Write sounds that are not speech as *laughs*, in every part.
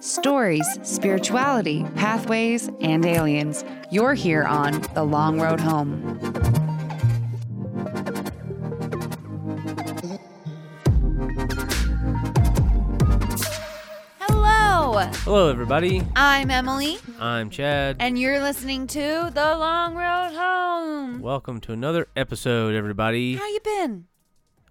Stories, spirituality, pathways, and aliens. You're here on The Long Road Home. Hello, Hello, everybody. I'm Emily, I'm Chad. and you're listening to The Long Road Home. Welcome to another episode, everybody. How you been?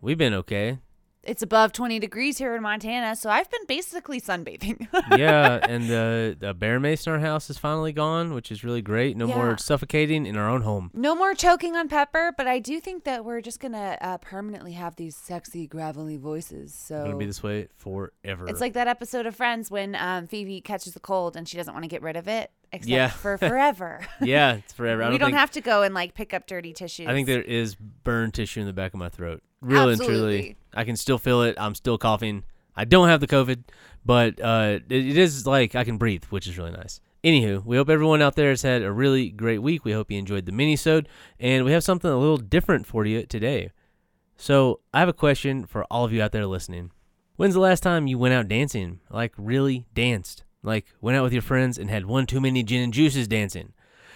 We've been okay. It's above 20 degrees here in Montana, so I've been basically sunbathing. *laughs* Yeah, and the, the bear mace in our house is finally gone, which is really great. No Yeah. more suffocating in our own home. no more choking on pepper, but I do think that we're just gonna uh, permanently have these sexy, gravelly voices. So It's gonna be this way forever. It's like that episode of Friends when um, Phoebe catches a cold and she doesn't want to get rid of it, except Yeah. for forever. *laughs* yeah, it's forever. I we don't, don't think, have to go and like pick up dirty tissues. I think there is burn tissue in the back of my throat. Really and Absolutely. truly, I can still feel it. I'm still coughing. I don't have the COVID, but uh, it, it is like I can breathe, which is really nice. Anywho, we hope everyone out there has had a really great week. We hope you enjoyed the mini-sode, and we have something a little different for you today. So I have a question for all of you out there listening. When's the last time you went out dancing? Like really danced? Like went out with your friends and had one too many gin and juices dancing?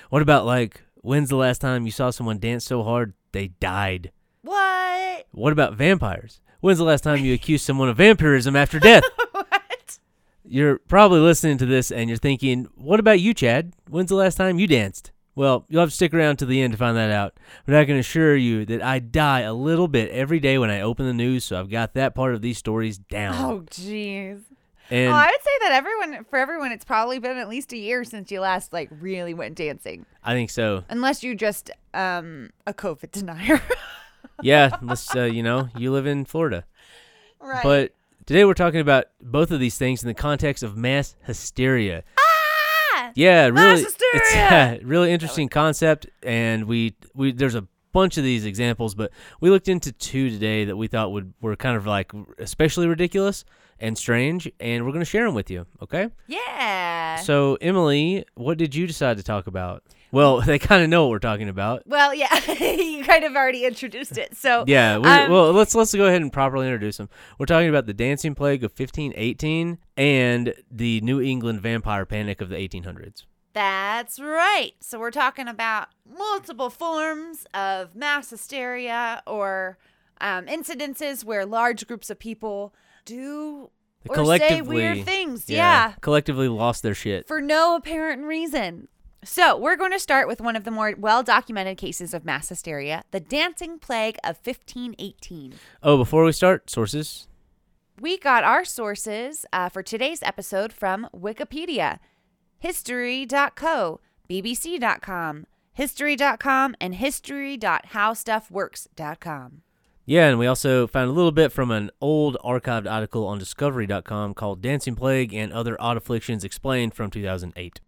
What about like when's the last time you saw someone dance so hard they died? What? What about vampires? When's the last time you accused someone of vampirism after death? *laughs* what? You're probably listening to this and you're thinking, what about you, Chad? When's the last time you danced? Well, you'll have to stick around to the end to find that out. But I can assure you that I die a little bit every day when I open the news, so I've got that part of these stories down. Oh, jeez. and oh, I would say that everyone, for everyone, it's probably been at least a year since you last like really went dancing, I think so. unless you just um a COVID denier. *laughs* Yeah, unless uh, you know you live in Florida. right. But today we're talking about both of these things in the context of mass hysteria. ah, Yeah, really, Mass it's hysteria! *laughs* a really interesting concept, and we we there's a bunch of these examples, but we looked into two today that we thought would were kind of like especially ridiculous and strange, and we're gonna share them with you. Okay. yeah. So Emily, what did you decide to talk about? Well, *laughs* they kind of know what we're talking about. well, yeah, *laughs* you kind of already introduced it. So Yeah, we Um, well, let's let's go ahead and properly introduce them. We're talking about the dancing plague of 1518 and the New England vampire panic of the 1800s. That's right. So we're talking about multiple forms of mass hysteria or um, incidences where large groups of people do or say weird things. Yeah. collectively lost their shit. For no apparent reason. So we're going to start with one of the more well documented cases of mass hysteria the dancing plague of 1518. Oh, before we start, sources. We got our sources uh, for today's episode from Wikipedia, history.co, bbc.com, history.com, and history.howstuffworks.com. Yeah, and we also found a little bit from an old archived article on discovery.com called Dancing Plague and Other Odd Afflictions Explained from 2008.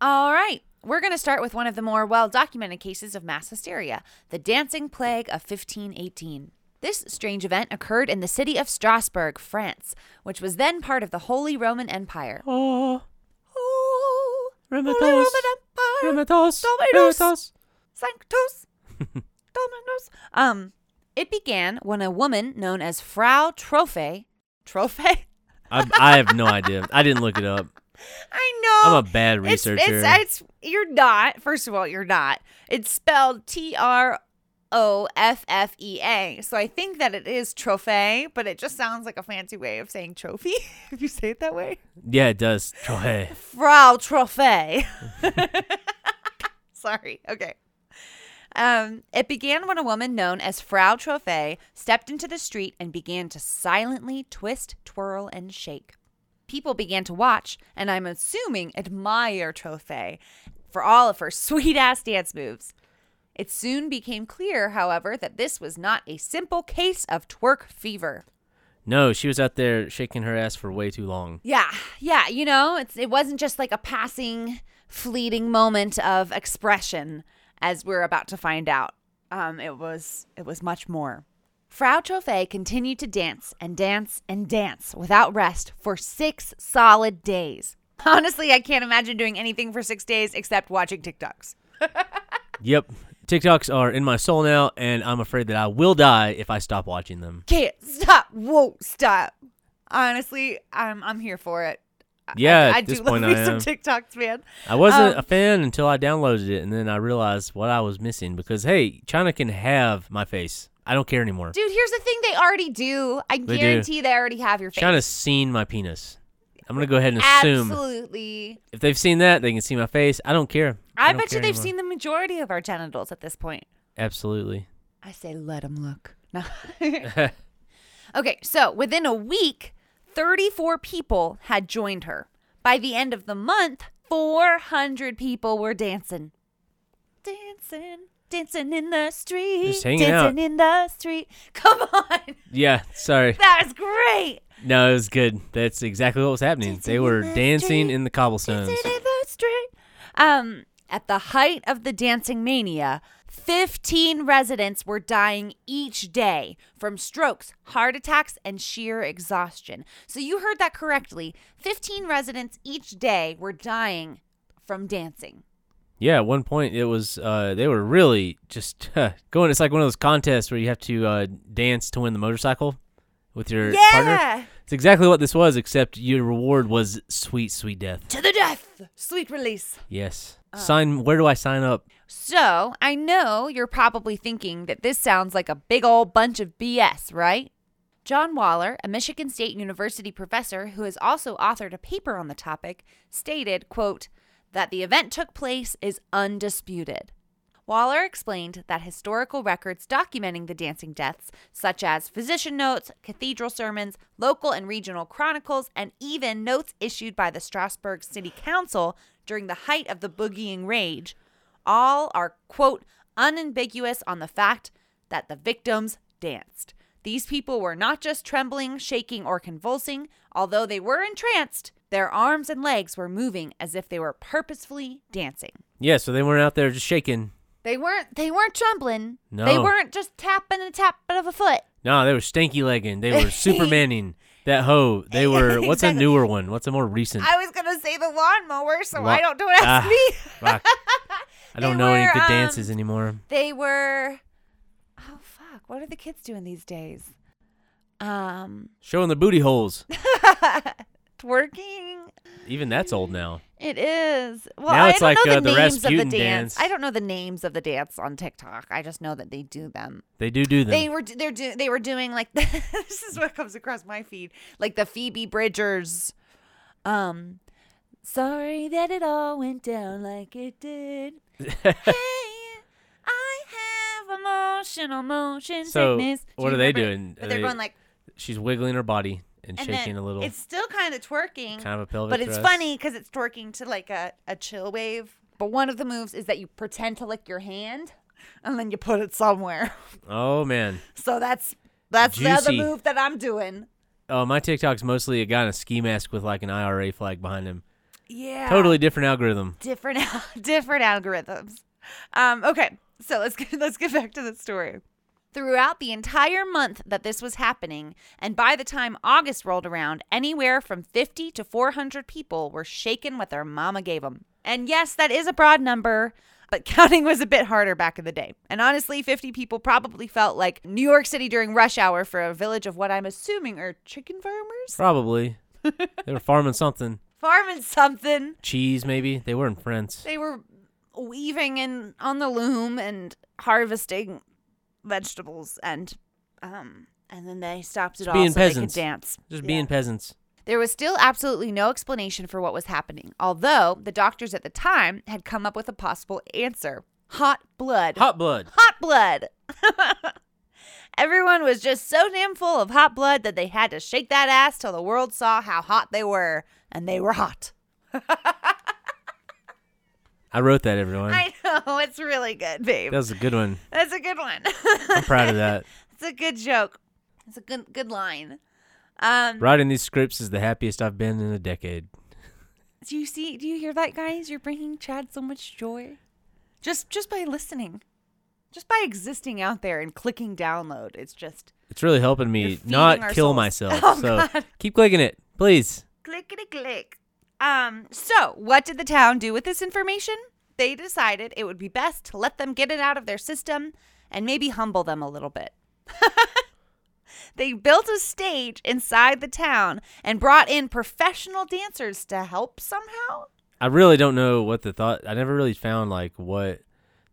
All right. We're going to start with one of the more well documented cases of mass hysteria the dancing plague of 1518. This strange event occurred in the city of Strasbourg, France, which was then part of the Holy Roman Empire. Oh, Oh, Holy Roman Empire. Rematos, Dominos. Rematos. Sanctus *laughs* Dominus. Um, it began when a woman known as Frau Trophe, Trophe? I, I have no idea. I didn't look it up. I know. I'm a bad researcher. It's, it's, you're not. First of all, you're not. It's spelled T R O F F E A. So I think that it is trophy, but it just sounds like a fancy way of saying trophy *laughs* if you say it that way. yeah, it does. Troy. Frau Trophy. *laughs* Sorry. Okay. Um, it began when a woman known as Frau Trophy stepped into the street and began to silently twist, twirl, and shake. People began to watch, and I'm assuming admire Trophy for all of her *laughs* sweet ass dance moves. It soon became clear, however, that this was not a simple case of twerk fever. No, she was out there shaking her ass for way too long. Yeah, yeah, you know, it's it wasn't just like a passing, fleeting moment of expression, as we're about to find out. Um, it was it was much more. Frau Trophy continued to dance and dance and dance without rest for six solid days. *laughs* Honestly, I can't imagine doing anything for six days except watching TikToks. *laughs* Yep. TikToks are in my soul now, and I'm afraid that I will die if I stop watching them. Can't stop, won't stop. Honestly, I'm I'm here for it. Yeah, I, I at this do point love me I some am. TikToks, man. I wasn't Um, a fan until I downloaded it, and then I realized what I was missing. Because hey, China can have my face. I don't care anymore. Dude, here's the thing: they already do. I They do. guarantee they already have your face. China's seen my penis. I'm gonna go ahead and assume Absolutely. if they've seen that, they can see my face. I don't care. I, don't bet you care they've anymore. seen the majority of our genitals at this point. Absolutely. I say let them look. *laughs* No. *laughs* okay, so within a week, 34 people had joined her. By the end of the month, 400 people were dancing. Dancing, dancing in the street. Just hanging dancing out. in the street. *laughs* Come on. yeah. Sorry. That was great. No, it was good. That's exactly what was happening. Dancing They in were the dancing street. in the cobblestones. Dancing in the street. Um, at the height of the dancing mania, 15 residents were dying each day from strokes, heart attacks, and sheer exhaustion. So you heard that correctly. 15 residents each day were dying from dancing. Yeah, at one point it was uh, they were really just *laughs* going. It's like one of those contests where you have to uh, dance to win the motorcycle with your partner. Yeah! It's exactly what this was, except your reward was sweet, sweet death. To the death! Sweet release. Yes. Uh. Sign. Where do I sign up? So, I know you're probably thinking that this sounds like a big old bunch of BS, right? John Waller, a Michigan State University professor who has also authored a paper on the topic, stated, quote, that the event took place is undisputed. Waller explained that historical records documenting the dancing deaths, such as physician notes, cathedral sermons, local and regional chronicles, and even notes issued by the Strasbourg City Council during the height of the boogieing rage, all are, quote, unambiguous on the fact that the victims danced. These people were not just trembling, shaking, or convulsing, although they were entranced. Their arms and legs were moving as if they were purposefully dancing. Yeah. So they weren't out there just shaking. They weren't they weren't trembling. No. They weren't just tapping and tapping of a foot. No, they were stanky legging. They were *laughs* supermaning that hoe. They were. *laughs* What's a newer one? What's a more recent? I was gonna say the lawnmower, so Wa- I don't don't ask Ah, me. I *laughs* don't know any were, good um, dances anymore. They were what are the kids doing these days? Um Showing the booty holes. *laughs* twerking. Even that's old now. It is. Well, Now I it's don't like, know uh, the the names of the dance. dance. I don't know the names of the dance on TikTok. I just know that they do them. They do do them. They were they're do, they were doing like *laughs* this is what comes across my feed like the Phoebe Bridgers, um, sorry that it all went down like it did. *laughs* hey, I have emotional motion So, sickness. Do what you are they remember doing? But Are they're they- going like She's wiggling her body and, and shaking then a little. It's still kind of twerking, kind of a pelvic but it's thrust. funny because it's twerking to like a, a chill wave. But one of the moves is that you pretend to lick your hand, and then you put it somewhere. *laughs* Oh man. So that's that's the other Juicy. move that I'm doing. Oh, my TikTok's mostly a guy in a ski mask with like an IRA flag behind him. Yeah. Totally different algorithm. different *laughs* different algorithms. Um, okay, so let's get *laughs* let's get back to the story. Throughout the entire month that this was happening, and by the time August rolled around, anywhere from 50 to 400 people were shaken what their mama gave them. And yes, that is a broad number, but *laughs* counting was a bit harder back in the day. And honestly, 50 people probably felt like New York City during rush hour for a village of what I'm assuming are chicken farmers? Probably. *laughs* they were farming something. Farming something. Cheese, maybe. They weren't friends. they were weaving in on the loom and harvesting vegetables and um and then they stopped it Just all being so peasants. they could dance. Just being peasants. There was still absolutely no explanation for what was happening, although the doctors at the time had come up with a possible answer. Hot blood. Hot blood. Hot blood. *laughs* Everyone was just so damn full of hot blood that they had to shake that ass till the world saw how hot they were, and they were hot. *laughs* I wrote that, everyone. I know, *laughs* it's really good, babe. that was a good one. That's a good one. I'm proud of *laughs* that. It's a good joke. It's a good good line. Um, Writing these scripts is the happiest I've been in a decade. do you see? Do you hear that, guys? You're bringing Chad so much joy, just just by listening, just by existing out there and clicking download. It's just It's really helping me not kill souls. myself. *laughs* Oh, so God. keep clicking it, please. clickety click. Um. So, what did the town do with this information? They decided it would be best to let them get it out of their system and maybe humble them a little bit. *laughs* They built a stage inside the town and brought in professional dancers to help somehow. I really don't know what the thought. I never really found like what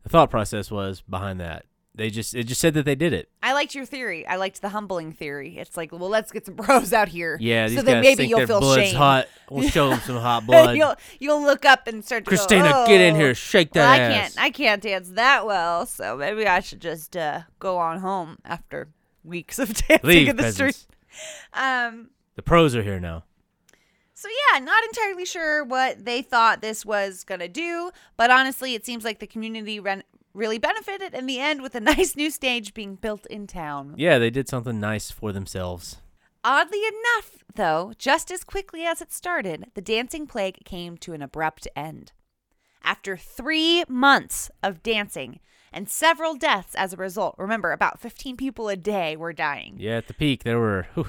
the thought process was behind that. They just it just said that they did it. I liked your theory. I liked the humbling theory. It's like, well, let's get some *laughs* bros out here. Yeah, these so then maybe you'll feel blood's shame. hot. We'll show them some hot *laughs* blood. you'll you'll look up and start to go, Christina, get in "Oh, here, shake that well, I ass. can't I can't dance that well, so maybe I should just uh, go on home after weeks of *laughs* dancing Leave, in the street. Um The pros are here now. so yeah, not entirely sure what they thought this was gonna do, but honestly, it seems like the community ren- really benefited in the end with a *laughs* nice new stage being built in town. Yeah, they did something nice for themselves. Oddly enough, though, just as quickly as it started, the dancing plague came to an abrupt end. After three months of dancing and several deaths as a result, remember, about 15 people a day were dying. Yeah, at the peak there were. Whew,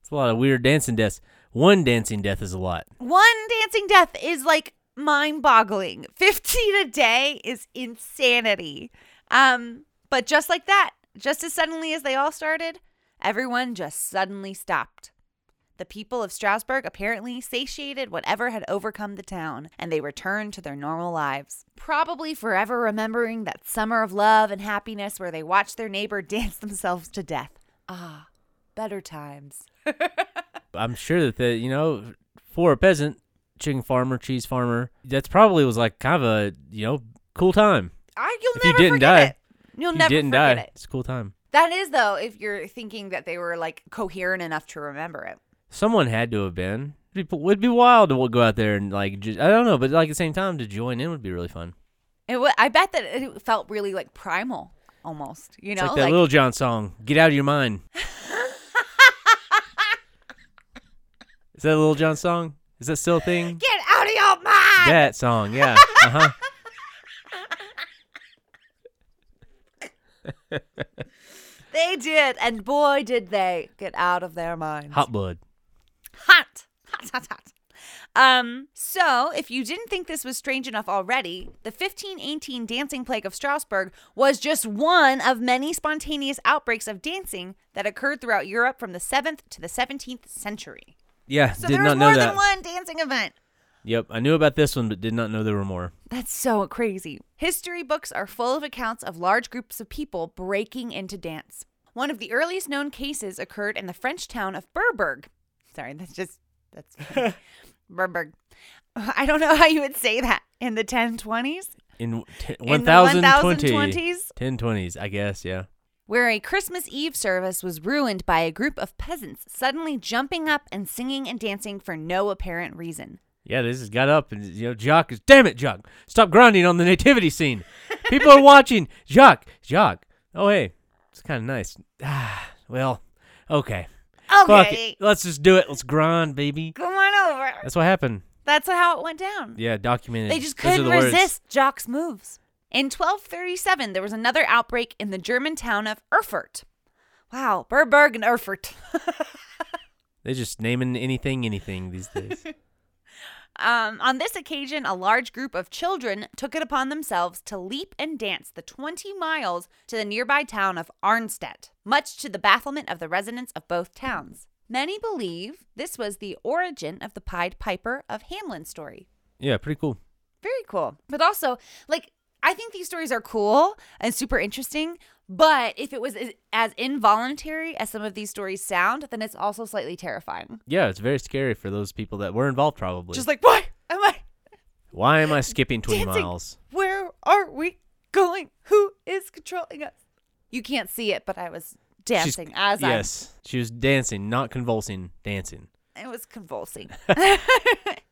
it's a lot of weird dancing deaths. One dancing death is a lot. One dancing death is like mind boggling. 15 a day is insanity. Um, but just like that, just as suddenly as they all started, everyone just suddenly stopped. The people of Strasbourg apparently satiated whatever had overcome the town, and they returned to their normal lives. Probably forever remembering that summer of love and happiness where they watched their neighbor *laughs* dance themselves to death. Ah, better times. *laughs* I'm sure that the you know for a peasant, chicken farmer, cheese farmer, that's probably was like kind of a you know cool time. I, you'll If you didn't forget die- it. You'll you never didn't forget die. it. It's a cool time. That is though, if you're thinking that they were like coherent enough to remember it. Someone had to have been. It'd be, wild to go out there and like just, I don't know, but like at the same time to join in would be really fun. It wa I bet that it felt really like primal, almost. You It's know, like that Lil Jon song, "Get Out of Your Mind." *laughs* Is that a Lil Jon song? Is that still a thing? get out of your mind. That song, yeah. *laughs* Uh huh. They did, and boy, did they get out of their minds. Hot blood. hot, hot, hot, hot. Um, so if you didn't think this was strange enough already, the 1518 dancing plague of Strasbourg was just one of many spontaneous outbreaks of dancing that occurred throughout Europe from the 7th to the 17th century. Yeah, So did there was not know more that. than one dancing event. Yep, I knew about this one, but did not know there were more. That's so crazy. History books are full of accounts of large groups of people breaking into dance. One of the earliest known cases occurred in the French town of Berberg. Sorry, that's just that's. *laughs* Berberg. *laughs* I don't know how you would say that in the 1020s, In, t- In the 1020. 1020s? 1020s, I guess, yeah. Where a Christmas Eve service was ruined by a group of peasants suddenly jumping up and singing and dancing for no apparent reason. Yeah, this has got up and you know, Jock is damn it, Jock. Stop grinding on the nativity scene. People are watching. *laughs* Jock, Jock. Oh hey. It's kinda nice. Ah, well, okay. Fuck Okay, it. Let's just do it. Let's grind, baby. come on over. That's what happened. That's how it went down. Yeah, documented. They just Those are couldn't the words. resist Jock's moves. In 1237, there was another outbreak in the German town of Erfurt. Wow, Berberg and Erfurt. *laughs* They're just naming anything, anything these days. *laughs* Um, on this occasion, a large group of children took it upon themselves to leap and dance the 20 miles to the nearby town of Arnstadt, much to the bafflement of the residents of both towns. Many believe this was the origin of the Pied Piper of Hamelin story. yeah, pretty cool. Very cool. But also, like, I think these stories are cool and super interesting. But if it was as- as involuntary as some of these stories sound, then it's also slightly terrifying. Yeah, it's very scary for those people that were involved probably. Just like, why am I Why am I skipping 20 Dancing. miles? Where are we going? Who is controlling us? You can't see it, but I was She's- dancing as I Yes. She was dancing, not convulsing, dancing. It was convulsing. *laughs* *laughs*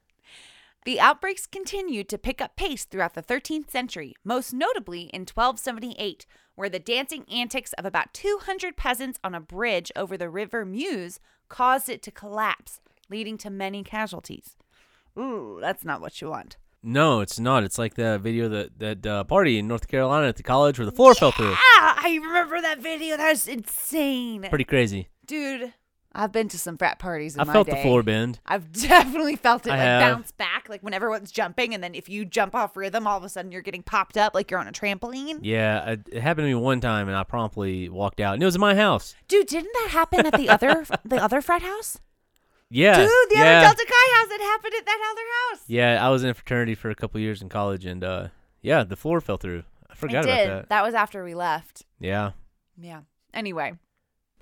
the outbreaks continued to pick up pace throughout the 13th century, most notably in 1278, where the dancing antics of about 200 peasants on a bridge over the river Meuse caused it to collapse, leading to many casualties. Ooh, that's not what you want. No, it's not. It's like the video that that uh, party in North Carolina at the college where the floor fell through. Ah, I remember that video. That was insane. Pretty crazy. Dude, I've been to some frat parties I felt day. the floor bend. I've *laughs* definitely felt it I like have. bounce back, like when everyone's jumping, and then if you jump off rhythm, all of a sudden you're getting popped up like you're on a trampoline. Yeah, it, happened to me one time, and I promptly walked out, and it was in my house. Dude, didn't that happen at the other *laughs* the other frat house? Yeah, Dude, the yeah, other Delta Chi house, it happened at that other house. Yeah, I was in a fraternity for a couple years in college, and uh, yeah, the floor fell through. I forgot it about did. that. was after we left. Yeah, Yeah. Anyway,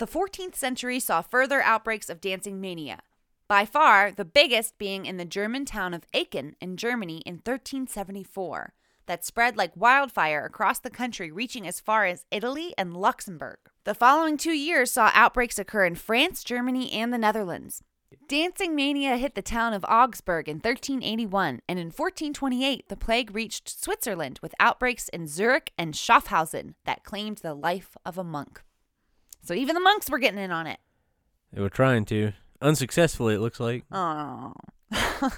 the 14th century saw further outbreaks of dancing mania. By far, the biggest being in the German town of Aachen in Germany in 1374, that spread like wildfire across the country, reaching as far as Italy and Luxembourg. The following two years saw outbreaks occur in France, Germany, and the Netherlands. Dancing mania hit the town of Augsburg in 1381, and in 1428, the plague reached Switzerland with outbreaks in Zurich and Schaffhausen that claimed the life of a monk. So even the monks were getting in on it. they were trying to unsuccessfully. It looks like. Oh. *laughs*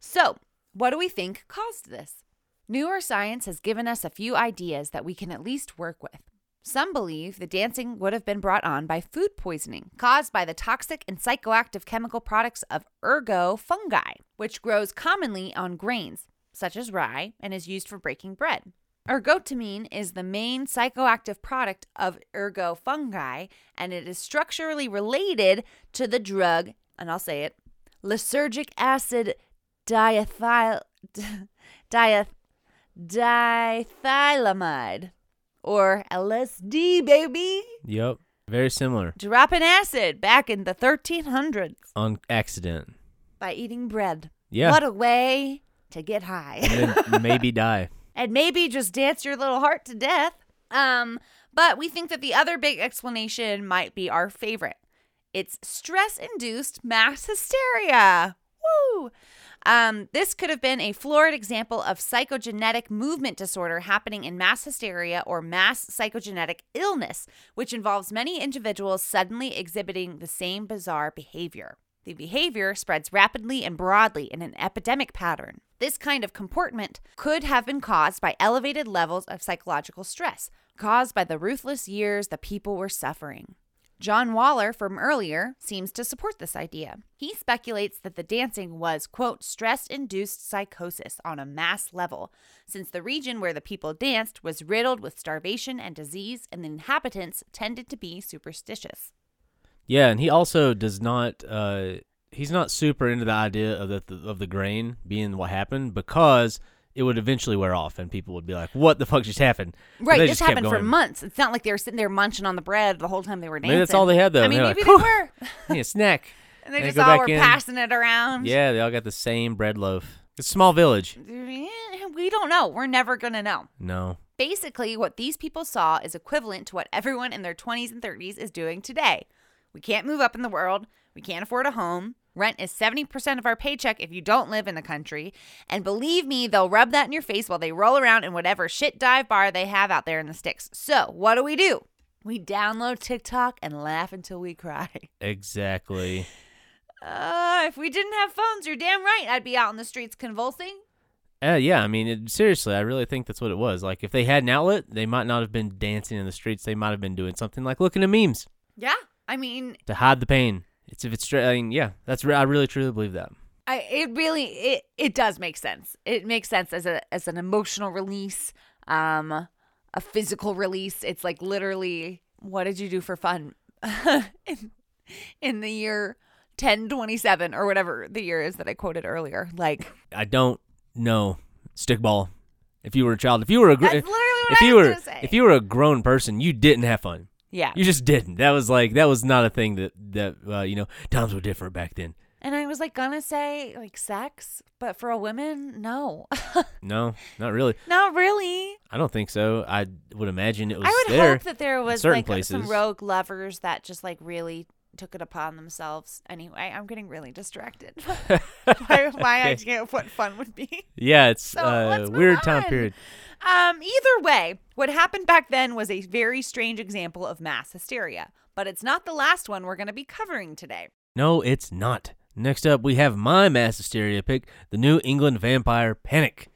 so, what do we think caused this? Newer science has given us a few ideas that we can at least work with. Some believe the dancing would have been brought on by food poisoning caused by the toxic and psychoactive chemical products of ergot fungi, which grows commonly on grains, such as rye, and is used for breaking bread. Ergotamine is the main psychoactive product of ergot fungi, and it is structurally related to the drug, and I'll say it, lysergic acid diethyl, *laughs* dieth, dithylamide, or LSD, baby. Yep, very similar Dropping acid back in the 1300s on accident. by eating bread. Yeah, What a way to get high. and then *laughs* maybe die. And maybe just dance your little heart to death. Um, but we think that the other big explanation might be our favorite. It's stress-induced mass hysteria. Woo! Um, this could have been a florid example of psychogenetic movement disorder happening in mass hysteria or mass psychogenetic illness, which involves many individuals suddenly exhibiting the same bizarre behavior. The behavior spreads rapidly and broadly in an epidemic pattern. This kind of comportment could have been caused by elevated levels of psychological stress, caused by the ruthless years the people were suffering. John Waller from earlier seems to support this idea. He speculates that the dancing was, quote, stress induced psychosis on a mass level, since the region where the people danced was riddled with starvation and disease, and the inhabitants tended to be superstitious. Yeah, and he also does not. Uh, he's not super into the idea of the of the grain being what happened because it would eventually wear off, and people would be like, "What the fuck just happened?" Right, this just happened for months. It's not like they were sitting there munching on the bread the whole time they were dancing. Maybe that's all they had, though. I mean, maybe like, they were. *laughs* A snack. And *laughs* they And just go all were in. passing it around. Yeah, they all got the same bread loaf. It's a small village. *laughs* We don't know. We're never going to know. No. Basically, what these people saw is equivalent to what everyone in their 20s and 30s is doing today. We can't move up in the world. We can't afford a home. Rent is 70% of our paycheck if you don't live in the country. And believe me, they'll rub that in your face while they roll around in whatever shit dive bar they have out there in the sticks. So, what do we do? We download TikTok and laugh until we cry. Exactly. Uh, if we didn't have phones, you're damn right I'd be out in the streets convulsing. Uh, yeah, I mean, it, seriously, I really think that's what it was. Like, if they had an outlet, they might not have been dancing in the streets. They might have been doing something like looking at memes Yeah. I mean, to hide the pain. It's if it's straight. I mean, yeah, that's. I really truly believe that. I it really it it does make sense. It makes sense as a as an emotional release, um, a physical release. It's like literally, what did you do for fun *laughs* in, in the year ten twenty seven or whatever the year is that I quoted earlier? Like I don't know stickball. If you were a child, if you were a gr- that's literally what if I you were gonna say. if you were a grown person, you didn't have fun. Yeah, You just didn't. That was like that was not a thing that that uh, you know times were different back then. and I was like gonna say like sex, but for a woman, no, *laughs* No, not really. not really. I don't think so. I would imagine it was I would hope that there was certain like some rogue lovers that just like really took it upon themselves. Anyway, I'm getting really distracted *laughs* by why I *laughs* Okay. can't what fun would be. yeah, it's So, uh, weird time on. period. Um, either way, what happened back then was a very strange example of mass hysteria, but it's not the last one we're going to be covering today. No, it's not. Next up, we have my mass hysteria pick, the New England Vampire Panic.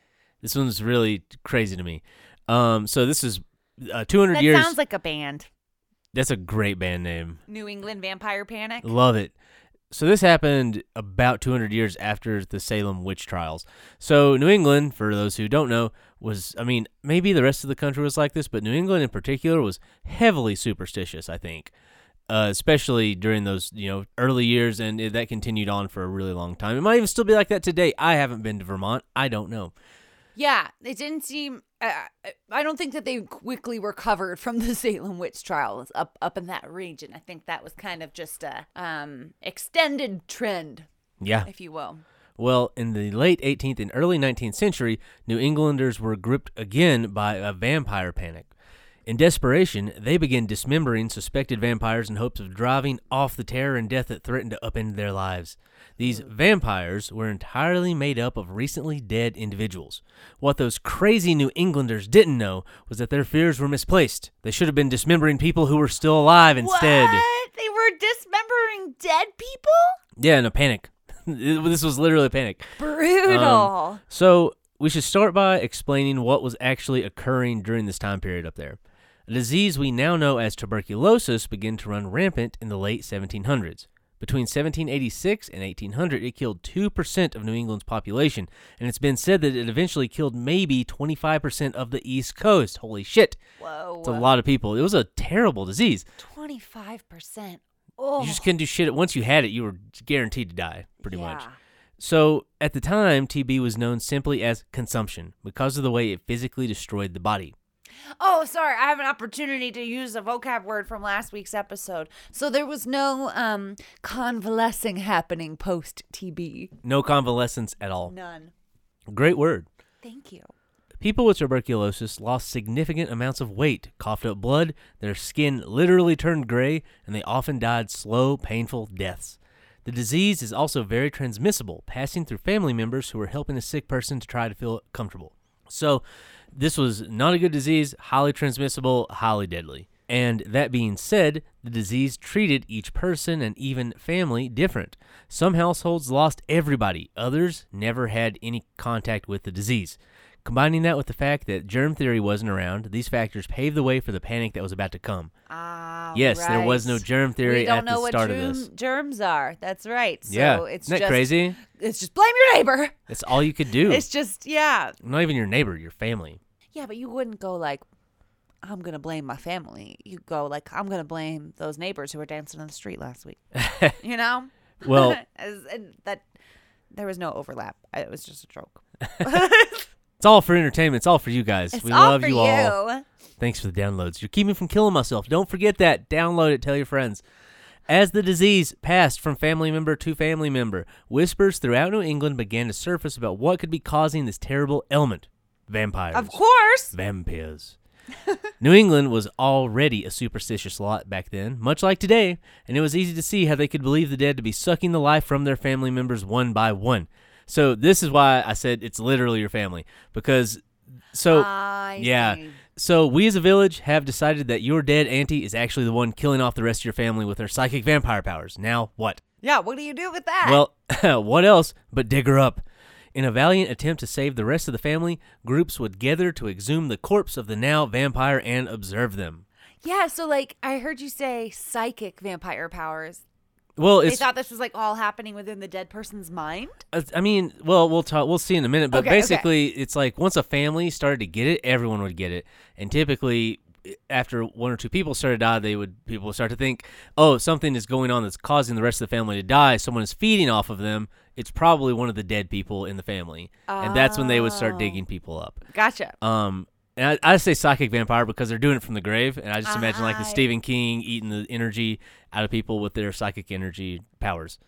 This one's really crazy to me. Um, so this is uh, 200 That years. sounds like a band. That's a great band name. New England Vampire Panic. Love it. So this happened about 200 years after the Salem witch trials. So New England, for those who don't know, was I mean, maybe the rest of the country was like this, but New England in particular was heavily superstitious, I think. Uh, especially during those, you know, early years and it, that continued on for a really long time. It might even still be like that today. I haven't been to Vermont. I don't know. Yeah, it didn't seem. Uh, I don't think that they quickly recovered from the *laughs* Salem witch trials up up in that region. I think that was kind of just a um, extended trend, Yeah. if you will. Well, in the late 18th and early 19th century, New Englanders were gripped again by a vampire panic. In desperation, they began dismembering suspected vampires in hopes of driving off the terror and death that threatened to upend their lives. These mm. vampires were entirely made up of recently dead individuals. What those crazy New Englanders didn't know was that their fears were misplaced. They should have been dismembering people who were still alive instead. What? They were dismembering dead people? Yeah, in a panic. This was literally a panic. Brutal. Um, so we should start by explaining what was actually occurring during this time period up there. A disease we now know as tuberculosis began to run rampant in the late 1700s. Between 1786 and 1800, it killed 2% of New England's population, and it's been said that it eventually killed maybe 25% of the East Coast. Holy shit. Whoa. It's a lot of people. It was a terrible disease. Twenty five percent. Oh, You just couldn't do shit. Once you had it, you were guaranteed to die, pretty much. Yeah. So, at the time, TB was known simply as consumption because of the way it physically destroyed the body. Oh, sorry. I have an opportunity to use a vocab word from last week's episode. So there was no um convalescing happening post TB. No convalescence at all. None. Great word. Thank you. People with tuberculosis lost significant amounts of weight, coughed up blood, their skin literally turned gray, and they often died slow, painful deaths. The disease is also very transmissible, passing through family members who are helping a sick person to try to feel comfortable. So, this was not a good disease, highly transmissible, highly deadly. And that being said, the disease treated each person and even family different. Some households lost everybody, others never had any contact with the disease. Combining that with the fact that germ theory wasn't around, these factors paved the way for the panic that was about to come. Ah, yes, there was no germ theory we don't at know the what start of germ- this. germs are. That's right. So yeah, it's isn't that just, crazy? It's just blame your neighbor. That's all you could do. *laughs* It's just yeah, Not even your neighbor, your family. yeah. But you wouldn't go like, I'm gonna blame my family. You go like, I'm gonna blame those neighbors who were dancing in the street last week. *laughs* you know. Well, *laughs* As, and that there was no overlap. It was just a joke. It's all for entertainment. It's all for you guys. It's we all love for you all. Thanks for the downloads. You're keeping me from killing myself. Don't forget that. Download it. Tell your friends. As the disease passed from family member to family member, whispers throughout New England began to surface about what could be causing this terrible ailment vampires. Of course. Vampires. *laughs* New England was already a superstitious lot back then, much like today, and it was easy to see how they could believe the dead to be sucking the life from their family members one by one. So this is why I said it's literally your family because so I yeah. see. So we as a village have decided that your dead auntie is actually the one killing off the rest of your family with her psychic vampire powers. Now what? Yeah. What do you do with that? Well, *laughs* what else but dig her up? In a valiant attempt to save the rest of the family, groups would gather to exhume the corpse of the now vampire and observe them. yeah. So like, I heard you say psychic vampire powers. Well, They it's thought this was like all happening within the dead person's mind. I mean, well, we'll talk. We'll see in a minute. But Okay, okay. basically, it's like once a family started to get it, everyone would get it. And typically, after one or two people started to die, they would people would start to think, oh, something is going on that's causing the rest of the family to die. Someone is feeding off of them. It's probably one of the dead people in the family, and that's when they would start Oh. digging people up. Gotcha. Um, and I, I say psychic vampire because they're doing it from the grave, and I just imagine like the uh-huh. Stephen King eating the energy out of people with their psychic energy powers.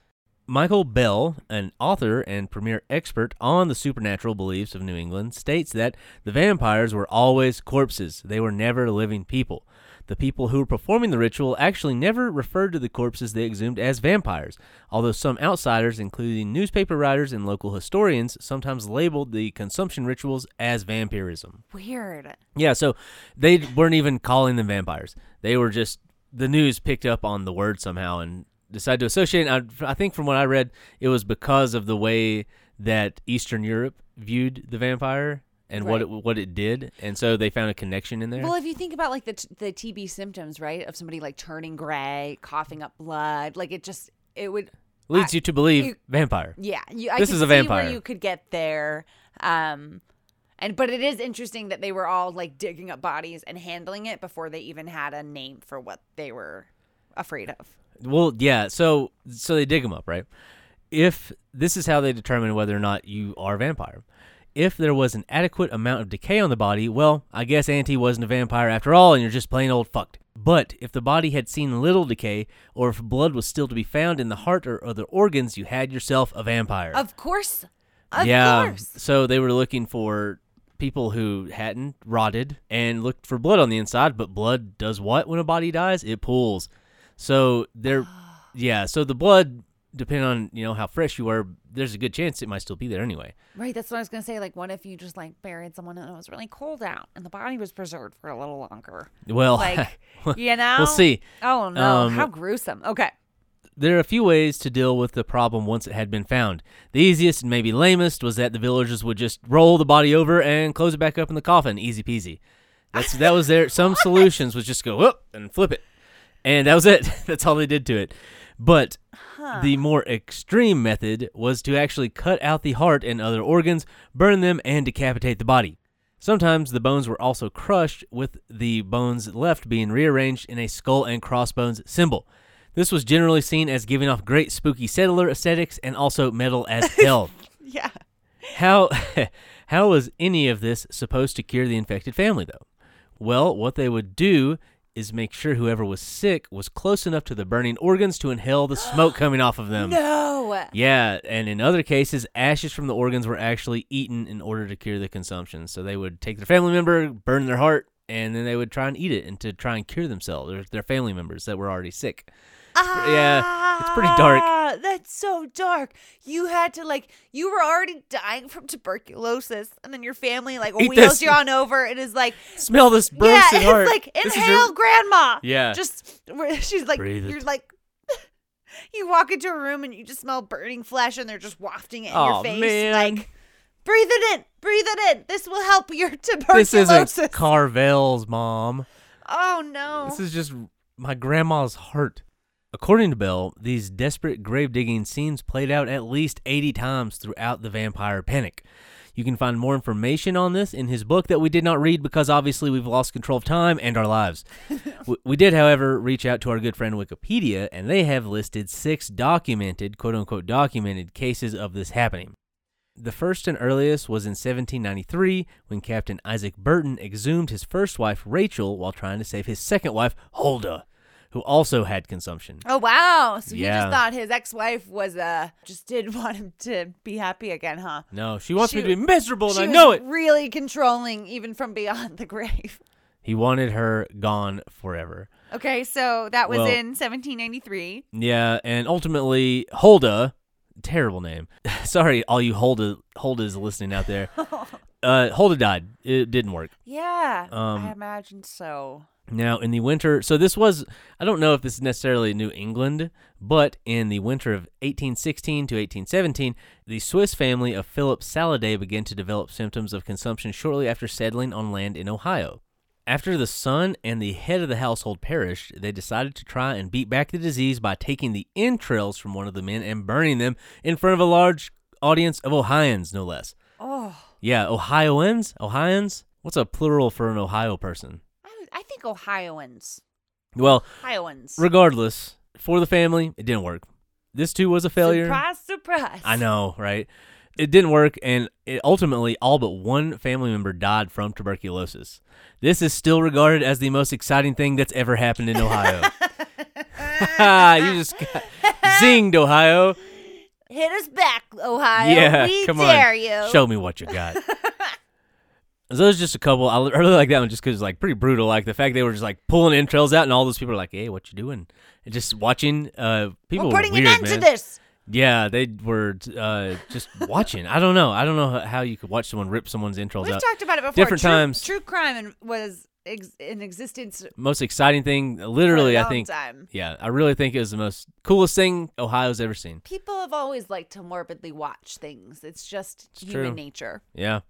Michael Bell, an author and premier expert on the supernatural beliefs of New England, states that the vampires were always corpses. They were never living people. The people who were performing the ritual actually never referred to the corpses they exhumed as vampires, although some outsiders, including newspaper writers and local historians, sometimes labeled the consumption rituals as vampirism. Weird. Yeah, so they weren't even calling them vampires. They were just the news picked up on the word somehow and decided to associate. I, I think from what I read, it was because of the way that Eastern Europe viewed the vampire and what it what it did, and so they found a connection in there. Well, if you think about like the t- the TB symptoms, right, of somebody like turning gray, coughing up blood, like it just it would Leads I- you to believe you- vampire. Yeah, you, I This is a vampire. you could get there. Um, and but it is interesting that they were all like digging up bodies and handling it before they even had a name for what they were afraid of. Well, yeah. So so they dig them up, right? If this is how they determine whether or not you are a vampire. If there was an adequate amount of decay on the body, well, I guess Auntie wasn't a vampire after all, and you're just plain old fucked. But if the body had seen little decay, or if blood was still to be found in the heart or other organs, you had yourself a vampire. Of course, of yeah. course. So they were looking for people who hadn't rotted and looked for blood on the inside, but blood does what when a body dies? It pools. So they're *sighs* yeah, so the blood depending on, you know, how fresh you are, there's a good chance it might still be there anyway. Right, that's what I was gonna say. Like, what if you just like buried someone and it was really cold out and the body was preserved for a little longer? Well, Like, *laughs* you know, we'll see. Oh no, Um, how gruesome. Okay, There are a few ways to deal with the problem once it had been found. The easiest and maybe lamest was that the villagers would just roll the body over and close it back up in the coffin, easy peasy. That's that was their *laughs* some solutions was just go whoop and flip it, and that was it. *laughs* That's all they did to it. But the more extreme method was to actually cut out the heart and other organs, burn them, and decapitate the body. Sometimes the bones were also crushed, with the bones left being rearranged in a skull and crossbones symbol. This was generally seen as giving off great spooky settler aesthetics and also metal as *laughs* hell. yeah. How *laughs* how was any of this supposed to cure the infected family though? Well, what they would do is make sure whoever was sick was close enough to the burning organs to inhale the smoke *gasps* coming off of them. No. Yeah, and in other cases, ashes from the organs were actually eaten in order to cure the consumption. So they would take their family member, burn their heart, and then they would try and eat it and to try and cure themselves or their family members that were already sick. Yeah, it's pretty dark. Ah, That's so dark. You had to like you were already dying from tuberculosis, and then your family like Eat wheels this. you on over. And it is like Smell this yeah, it's heart. like This is inhale, your- grandma. Yeah. just she's like Breathe you're like. *laughs* You walk into a room and you just smell burning flesh, and they're just wafting it in Aw, your face. man. Like, breathe it in, breathe it in. This will help your *laughs* tuberculosis. this isn't Carvel's mom. oh no! This is just my grandma's heart. According to Bell, these desperate grave digging scenes played out at least 80 times throughout the vampire panic. You can find more information on this in his book that we did not read because obviously we've lost control of time and our lives. *laughs* we, we did, however, reach out to our good friend Wikipedia, and they have listed six documented, quote unquote, documented cases of this happening. The first and earliest was in 1793 when Captain Isaac Burton exhumed his first wife, Rachel, while trying to save his second wife, Huldah, who also had consumption. Oh wow! So he Yeah. just thought his ex-wife was uh just didn't *laughs* want him to be happy again, huh? No, she wants me to be miserable, and she I was know it. Really controlling, even from beyond *laughs* the grave. He wanted her gone forever. Okay, so that was Well- in 1793. Yeah, and ultimately, Huldah, terrible name. *laughs* Sorry, all you Huldah, Huldas listening out there. Uh, Huldah died. It didn't work. Yeah, Um, I imagine so. Now, in the winter, so this was, I don't know if this is necessarily New England, but in the winter of 1816 to 1817, the Swiss family of Philip Saladay began to develop symptoms of consumption shortly after settling on land in Ohio. After the son and the head of the household perished, they decided to try and beat back the disease by taking the entrails from one of the men and burning them in front of a large audience of Ohioans, no less. Oh, Yeah, Ohioans? Ohioans? What's a plural for an Ohio person? I, think Ohioans. Well, Ohioans. Regardless, for the family, it didn't work. This too was a failure. Surprise, surprise. I know, right? It didn't work, and it ultimately, all but one family member died from tuberculosis. This is still regarded as the most exciting thing that's ever happened in Ohio. *laughs* *laughs* you just got zinged, Ohio. Hit us back, Ohio. yeah, we come dare on. you. Show me what you got. *laughs* So those just a couple. *laughs* I really like that one just because it's like pretty brutal. Like the fact they were just like pulling entrails out, and all those people are like, "Hey, what you doing?" And just watching. Uh, people We're were putting weird, an end man. to this. Yeah, they were uh, just watching. I don't know. I don't know how you could watch someone rip someone's entrails We've out. talked about it before. Different true, times. True crime was ex- in existence Most exciting thing, literally, I think. time. Yeah, I really think it was the most coolest thing Ohio's ever seen. People have always liked to morbidly watch things. It's just It's human true. nature. Yeah.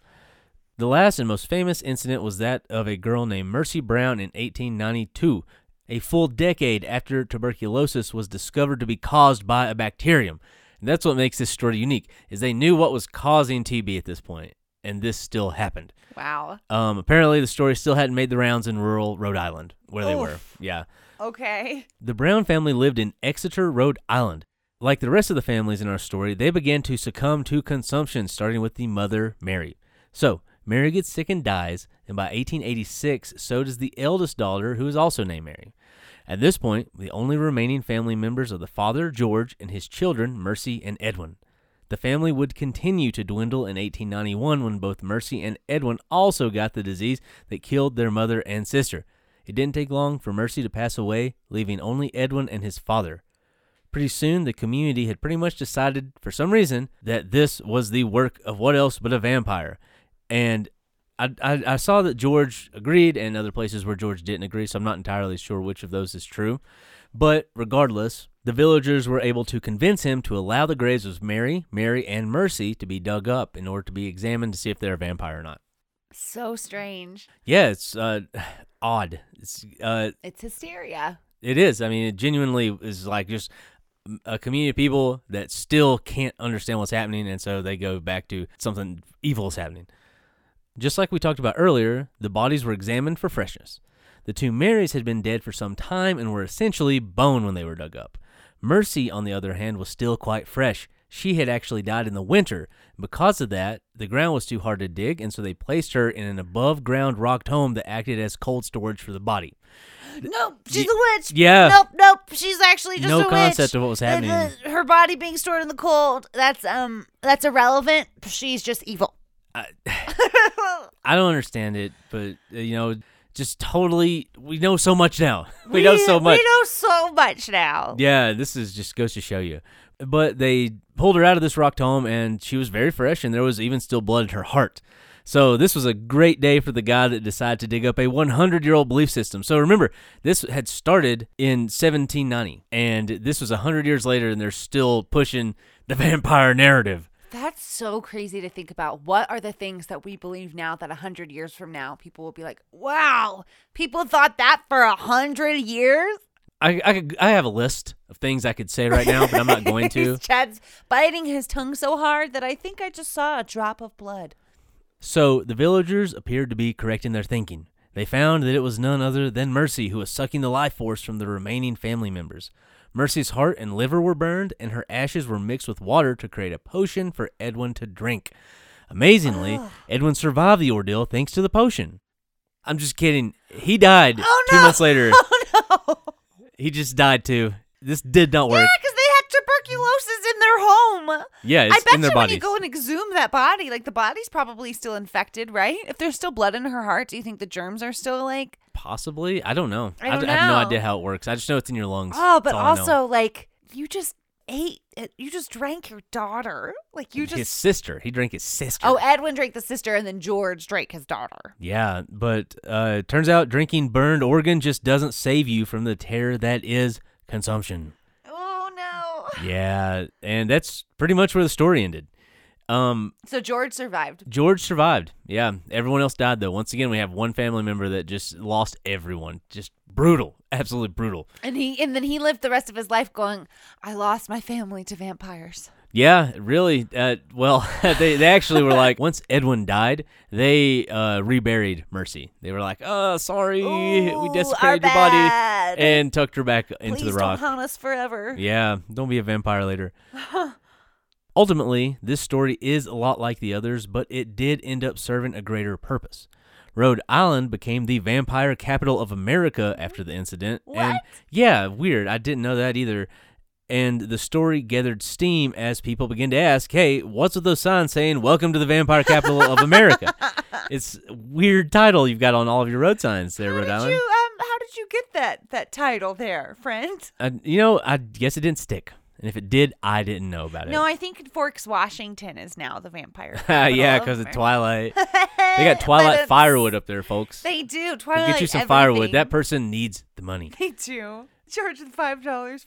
The last and most famous incident was that of a girl named Mercy Brown in 1892, a full decade after tuberculosis was discovered to be caused by a bacterium. And that's what makes this story unique, is they knew what was causing TB at this point, and this still happened. Wow. Um, apparently, the story still hadn't made the rounds in rural Rhode Island, where they were. Yeah. Okay. The Brown family lived in Exeter, Rhode Island. Like the rest of the families in our story, they began to succumb to consumption, starting with the mother, Mary. So, Mary gets sick and dies, and by 1886, so does the eldest daughter, who is also named Mary. At this point, the only remaining family members are the father, George, and his children, Mercy and Edwin. The family would continue to dwindle in 1891 when both Mercy and Edwin also got the disease that killed their mother and sister. It didn't take long for Mercy to pass away, leaving only Edwin and his father. Pretty soon, the community had pretty much decided, for some reason, that this was the work of what else but a vampire. And I, I, I saw that George agreed, and other places where George didn't agree, so I'm not entirely sure which of those is true. But regardless, the villagers were able to convince him to allow the graves of Mary, Mary, and Mercy to be dug up in order to be examined to see if they're a vampire or not. So strange. Yeah, it's uh, *sighs* odd. It's uh, It's hysteria. it is. I mean, it genuinely is like just a community of people that still can't understand what's happening, and so they go back to something evil is happening. Just like we talked about earlier, the bodies were examined for freshness. The two Marys had been dead for some time and were essentially bone when they were dug up. Mercy, on the other hand, was still quite fresh. She had actually died in the winter. Because of that, the ground was too hard to dig, and so they placed her in an above ground rock home that acted as cold storage for the body. Nope, she's a witch. yeah. Nope, nope. She's actually just No a witch. concept of what was The- happening. the- her body being stored in the cold. That's um. That's irrelevant. She's just evil. *laughs* I don't understand it, but uh, you know, just totally, we know so much now. *laughs* We, know so much. We know so much now. Yeah, this is just goes to show you. But they pulled her out of this rocked home, and she was very fresh, and there was even still blood in her heart. So this was a great day for the guy that decided to dig up a 100-year-old belief system. So remember, this had started in 1790, and this was 100 years later, and they're still pushing the vampire narrative. That's so crazy to think about. What are the things that we believe now that a hundred years from now people will be like, "Wow, people thought that for a hundred years." I, I, could, I have a list of things I could say right now, but I'm not going *laughs* to. Chad's biting his tongue so hard that I think I just saw a drop of blood. So the villagers appeared to be correct in their thinking. They found that it was none other than Mercy who was sucking the life force from the remaining family members. Mercy's heart and liver were burned, and her ashes were mixed with water to create a potion for Edwin to drink. Amazingly, oh. Edwin survived the ordeal thanks to the potion. I'm just kidding. He died Oh, two no. months later. *laughs* Oh no! He just died too. This did not work. Yeah, because they had tuberculosis in their home. Yeah, it's I bet in their you when you go and exhume that body, like the body's probably still infected, right? If there's still blood in her heart, do you think the germs are still like? Possibly. I don't know. I don't d- I have no know. idea how it works. I just know it's in your lungs. Oh, but That's all I know. also like you just ate, it, you just drank your daughter, like you just his just. sister. He drank his sister. Oh, Edwin drank the sister, and then George drank his daughter. Yeah, but uh, it turns out drinking burned organ just doesn't save you from the terror that is consumption. Oh no! Yeah, and that's pretty much where the story ended. Um, So George survived. George survived. Yeah, everyone else died though. Once again, we have one family member that just lost everyone. Just brutal, absolutely brutal. And he and then he lived the rest of his life going, I lost my family to vampires. Yeah, really. Uh, well, *laughs* they they actually were like once Edwin died, they uh, reburied Mercy. They were like, "Oh, sorry, we desecrated our your body," and tucked her back into the rock. Please don't haunt us forever. Yeah, don't be a vampire later. *laughs* Ultimately, this story is a lot like the others, but it did end up serving a greater purpose. Rhode Island became the vampire capital of America after the incident. And What? yeah, weird. I didn't know that either. And the story gathered steam as people began to ask, "Hey, what's with those signs saying "Welcome to the vampire capital of America"?" *laughs* it's a weird title you've got on all of your road signs there, How Rhode Island. you um how did you get that that title there, friend? I, you know, I guess it didn't stick. And if it did, I didn't know about it. No, I think Forks, Washington is now the vampire. *laughs* yeah, because of America. Twilight. *laughs* They got Twilight firewood up there, folks. They do. Go Twilight. get you some firewood. everything. That person needs the money. *laughs* They do. Charge them five dollars.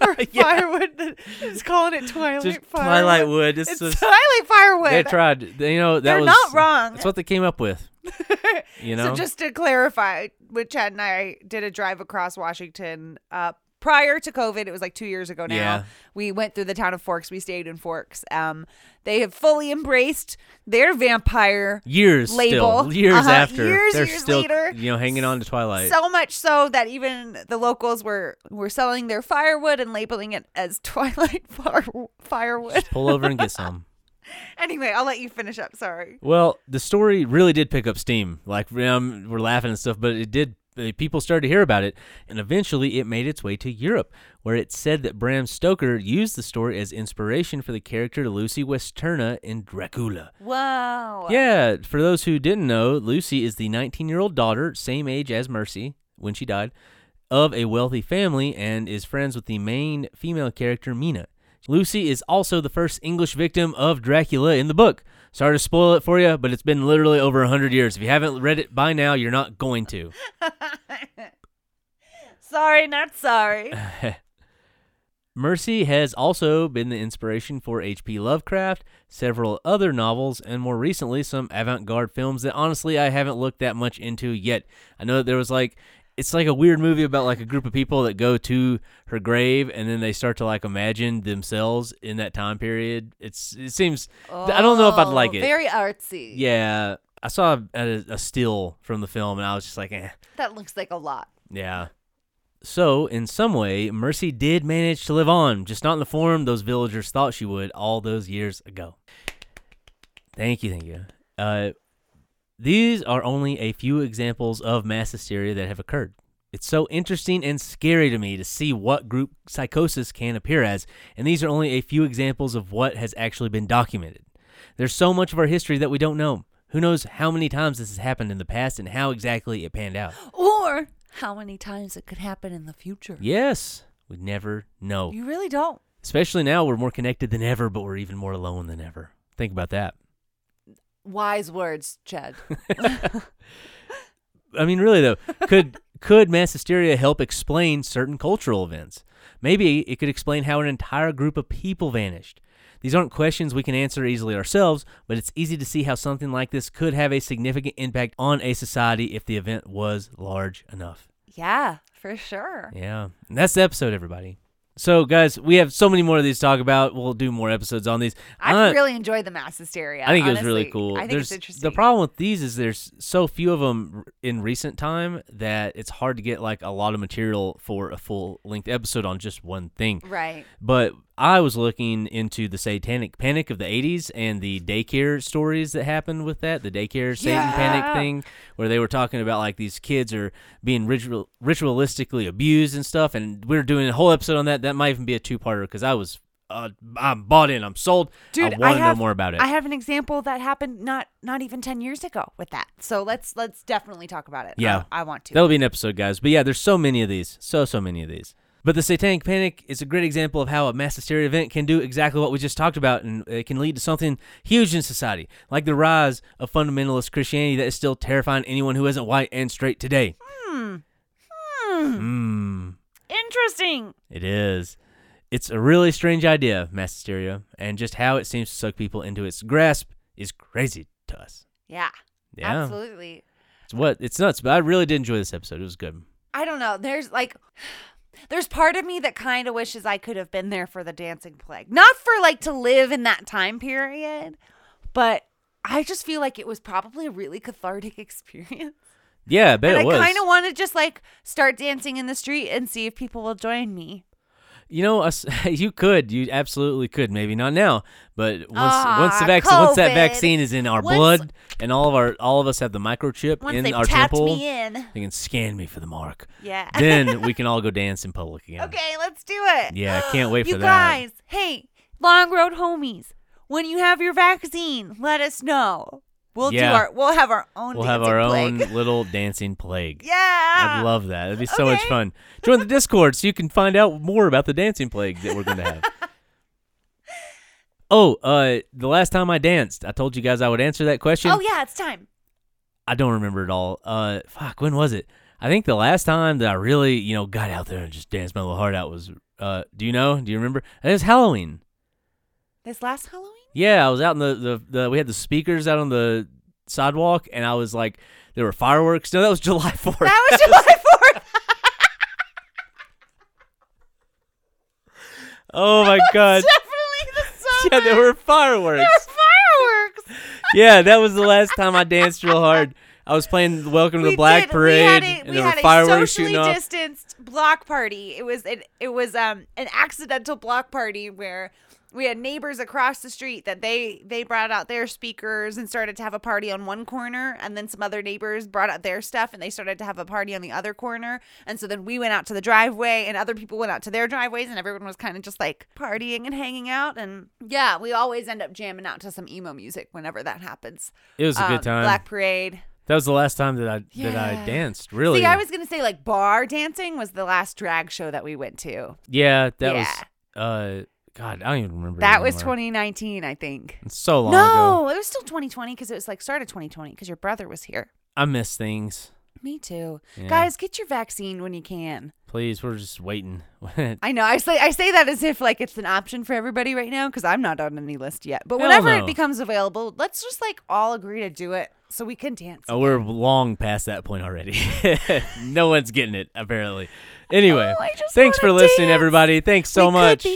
or firewood. It's calling it Twilight Just firewood. Twilight wood. It's, It's just, Twilight firewood. they tried. they- You know that They're was not wrong. That's what they came up with. You know. So just to clarify, when Chad and I did a drive across Washington uh, prior to COVID, it was like two years ago now. Yeah. We went through the town of Forks. We stayed in Forks. Um, they have fully embraced their vampire years label. still years Uh-huh. after Years, they're years still later. you know hanging on to Twilight. so much so that even the locals were were selling their firewood and labeling it as *laughs* Twilight fire, firewood. Just pull over and get some. *laughs* anyway, I'll let you finish up. Sorry. Well, the story really did pick up steam. Like um, we're laughing and stuff, but it did. Uh, People started to hear about it, and eventually it made its way to Europe, where it said that Bram Stoker used the story as inspiration for the character Lucy Westenra in Dracula. Whoa. Yeah, for those who didn't know, Lucy is the 19 year old daughter, same age as Mercy when she died, of a wealthy family and is friends with the main female character, Mina. Lucy is also the first English victim of Dracula in the book. Sorry to spoil it for you, but it's been literally over 100 years. If you haven't read it by now, you're not going to. *laughs* Sorry, not sorry. *laughs* Mercy has also been the inspiration for H.P. Lovecraft, several other novels, and more recently some avant-garde films that honestly I haven't looked that much into yet. I know that there was like it's like a weird movie about like a group of people that go to her grave and then they start to like imagine themselves in that time period. It's it seems I don't know if I'd like Oh, it. Very artsy. yeah, I saw a, a still from the film and I was just like, eh. That looks like a lot. Yeah. So, in some way, Mercy did manage to live on, just not in the form those villagers thought she would all those years ago. Thank you, thank you. Uh, these are only a few examples of mass hysteria that have occurred. It's so interesting and scary to me to see what group psychosis can appear as, and these are only a few examples of what has actually been documented. There's so much of our history that we don't know. Who knows how many times this has happened in the past and how exactly it panned out? Or how many times it could happen in the future. Yes, we never know. You really don't. Especially now, we're more connected than ever, but we're even more alone than ever. Think about that. Wise words, Chad. *laughs* I mean, really though, could *laughs* could mass hysteria help explain certain cultural events? Maybe it could explain how an entire group of people vanished. These aren't questions we can answer easily ourselves, but it's easy to see how something like this could have a significant impact on a society if the event was large enough. yeah, for sure. Yeah. And that's the episode, everybody. So, guys, we have so many more of these to talk about. We'll do more episodes on these. I Uh, really enjoyed the mass hysteria. I think it was really cool. I think there's, it's interesting. The problem with these is there's so few of them in recent time that it's hard to get like a lot of material for a full length episode on just one thing. Right. But I was looking into the satanic panic of the 80s and the daycare stories that happened with that, the daycare Satan panic thing, where they were talking about like these kids are being ritual, ritualistically abused and stuff. And we are doing a whole episode on that. That might even be a two parter because I was, uh, I'm bought in, I'm sold. Dude, I want to know more about it. I have an example that happened not not even 10 years ago with that. So let's let's definitely talk about it. Yeah. I, I want to. That'll be an episode, guys. But yeah, there's so many of these. So, so many of these. But the Satanic Panic is a great example of how a mass hysteria event can do exactly what we just talked about, and it can lead to something huge in society, like the rise of fundamentalist Christianity that is still terrifying anyone who isn't white and straight today. Hmm. Hmm. Interesting. It is. It's a really strange idea, mass hysteria, and just how it seems to suck people into its grasp is crazy to us. Yeah. Yeah. Absolutely. It's what it's nuts, but I really did enjoy this episode. It was good. I don't know. There's like there's part of me that kind of wishes I could have been there for the dancing plague. Not for like to live in that time period, but I just feel like it was probably a really cathartic *laughs* experience. Yeah, I bet and it was. I kind of want to just like start dancing in the street and see if people will join me. You know, us, *laughs* you could, you absolutely could. Maybe not now, but once Ah, once the vaccine, once that vaccine is in our Once- blood, and all of our all of us have the microchip in our temple, in. they can scan me for the mark. Yeah. *laughs* Then we can all go dance in public again. okay, let's do it. Yeah, I can't wait *gasps* you for that. guys, hey, Long Road homies, when you have your vaccine, let us know. We'll Yeah. do our we'll have our own We'll have our plague. own *laughs* little dancing plague. Yeah. I'd love that. It'd be so much fun. Join the Discord so you can find out more about the dancing plague that we're going to have. *laughs* oh, uh, the last time I danced, I told you guys I would answer that question. Oh yeah, it's time. I don't remember it all. Uh, fuck, when was it? I think the last time that I really, you know, got out there and just danced my little heart out was, uh, do you know? Do you remember? It was Halloween. This last Halloween? Yeah, I was out in the, the, the we had the speakers out on the sidewalk, and I was like, there were fireworks. No, that was *laughs* July 4th. That was *laughs* July 4th. oh my *laughs* God. Definitely the summer. Yeah, there were fireworks. There were fireworks. yeah, that was the last time I danced real hard. I was playing Welcome to the Black did- Parade, we had a, and we there were had fireworks a socially shooting off. distanced block party. It was it, it was um an accidental block party where we had neighbors across the street that they they brought out their speakers and started to have a party on one corner and then some other neighbors brought out their stuff and they started to have a party on the other corner and so then we went out to the driveway and other people went out to their driveways and everyone was kind of just like partying and hanging out and yeah we always end up jamming out to some emo music whenever that happens It was a Um, good time. black parade That was the last time that I that I danced. Really? See, I was gonna say like bar dancing was the last drag show that we went to. yeah, that Yeah. was. Uh, God, I don't even remember. That was anymore. 2019, I think. It's so long ago. No, it was still 2020 because it was like started 2020 because your brother was here. I miss things. Me too. Yeah. Guys, get your vaccine when you can. Please, we're just waiting. *laughs* I know. I say I say that as if like it's an option for everybody right now because I'm not on any list yet. But Hell whenever no. it becomes available, let's just like all agree to do it so we can dance. oh, we're long past that point already. *laughs* no one's getting it apparently. Anyway, Oh, thanks for wanna listening, everybody. Thanks so We much.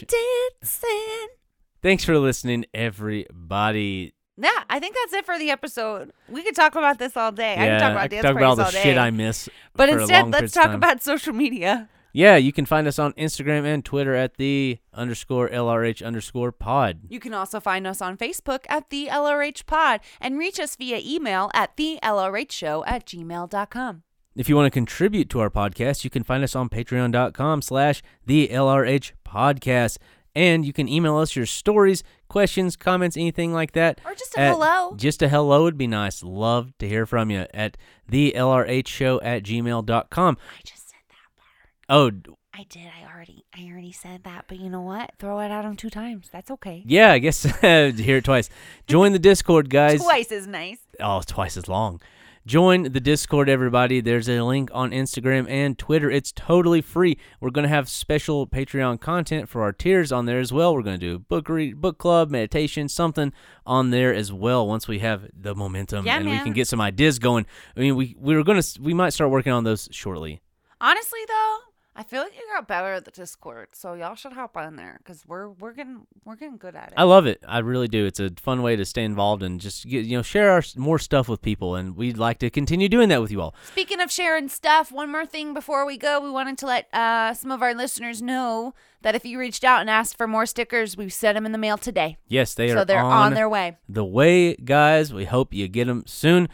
Thanks for listening, everybody. Yeah, I think that's it for the episode. We could talk about this all day. I yeah, could talk about I dance talk about all the all shit. I miss. But for a instead, let's talk time. about social media. Yeah, you can find us on Instagram and Twitter at the underscore LRH underscore pod. You can also find us on Facebook at the LRH Pod and reach us via email at the LRH Show at gmail.com. If you want to contribute to our podcast, you can find us on patreon.com slash the LRH podcast. And you can email us your stories, questions, comments, anything like that. Or just a at- hello. Just a hello would be nice. Love to hear from you at the LRH show at gmail.com. I just said that part. Oh, I did. I already I already said that. But you know what? Throw it at on two times. That's okay. yeah, I guess *laughs* hear it twice. Join the Discord, guys. Twice as nice. Oh, twice as long. Join the Discord, everybody. There's a link on Instagram and Twitter. It's totally free. We're gonna have special Patreon content for our tiers on there as well. We're gonna do book read, book club, meditation, something on there as well. Once we have the momentum Yeah, and we can get some ideas going. I mean, we we were gonna we might start working on those shortly. Honestly, though, I feel like you got better at the Discord, so y'all should hop on there because we're we're getting we're getting good at it. I love it. I really do. It's a fun way to stay involved and just get, you know share our more stuff with people. And we'd like to continue doing that with you all. Speaking of sharing stuff, one more thing before we go, we wanted to let uh, some of our listeners know that if you reached out and asked for more stickers, we sent them in the mail today, Yes, they so are So they're on their way. the way, guys. We hope you get them soon.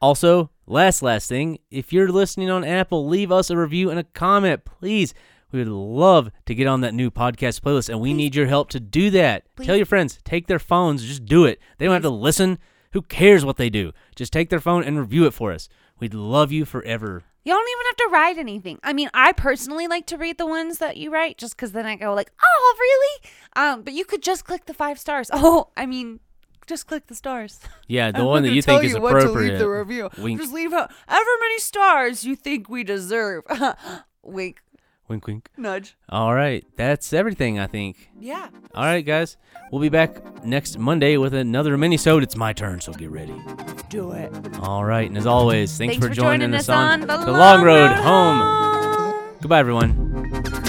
Also, last last thing, if you're listening on Apple, leave us a review and a comment, please. We would love to get on that new podcast playlist, and we need your help to do that. Tell your friends, take their phones, just do it. They don't have to listen. Who cares what they do? Just take their phone and review it for us. We'd love you forever. You don't even have to write anything. I mean, I personally like to read the ones that you write just because then I go like, oh, really? Um, but you could just click the five stars. *laughs* Oh, I mean, just click the stars. Yeah, *laughs* the I'm one that you think is you what to appropriate. leave the review. Wink, Just leave however many stars you think we deserve. *laughs* Wink, wink, wink. nudge. All right, that's everything. I think. Yeah. All right, guys. We'll be back next Monday with another mini-sode. It's my turn, so get ready. Do it. All right, and as always, thanks, Thanks for joining, us on the, the long road home. Goodbye, everyone.